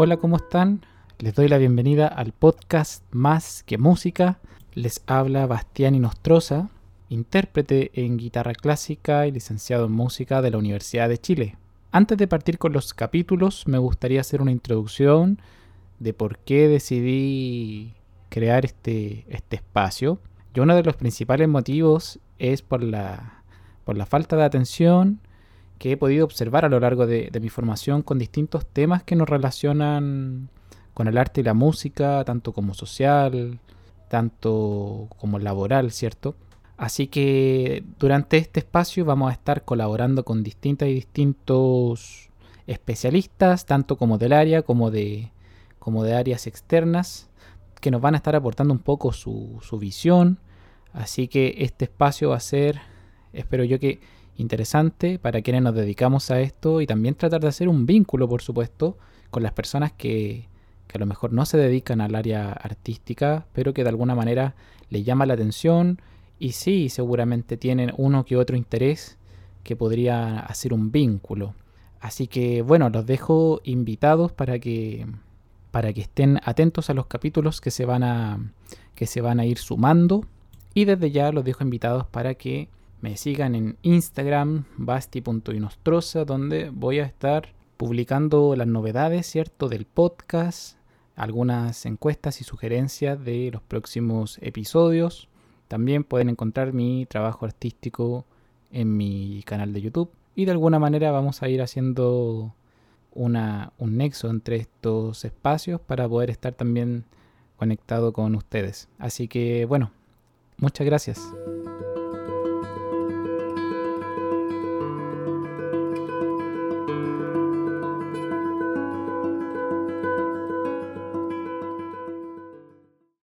Hola, ¿cómo están? Les doy la bienvenida al podcast Más que Música. Les habla Bastián Inostroza, intérprete en guitarra clásica y licenciado en música de la Universidad de Chile. Antes de partir con los capítulos, me gustaría hacer una introducción de por qué decidí crear este, este espacio. Y uno de los principales motivos es por la, por la falta de atención que he podido observar a lo largo de, mi formación con distintos temas que nos relacionan con el arte y la música, tanto como social, tanto como laboral, ¿cierto? Así que durante este espacio vamos a estar colaborando con distintas y distintos especialistas, tanto como del área como de, como de áreas externas, que nos van a estar aportando un poco su, su visión. Así que este espacio va a ser, espero yo que interesante para quienes nos dedicamos a esto y también tratar de hacer un vínculo, por supuesto, con las personas que, que a lo mejor no se dedican al área artística, pero que de alguna manera les llama la atención y sí, seguramente tienen uno que otro interés que podría hacer un vínculo. Así que bueno, los dejo invitados para que para que estén atentos a los capítulos que se van a que se van a ir sumando y desde ya los dejo invitados para que me sigan en Instagram, basti.inostroza, donde voy a estar publicando las novedades, ¿cierto?, del podcast, algunas encuestas y sugerencias de los próximos episodios. También pueden encontrar mi trabajo artístico en mi canal de YouTube. Y de alguna manera vamos a ir haciendo una, un nexo entre estos espacios para poder estar también conectado con ustedes. Así que bueno, muchas gracias.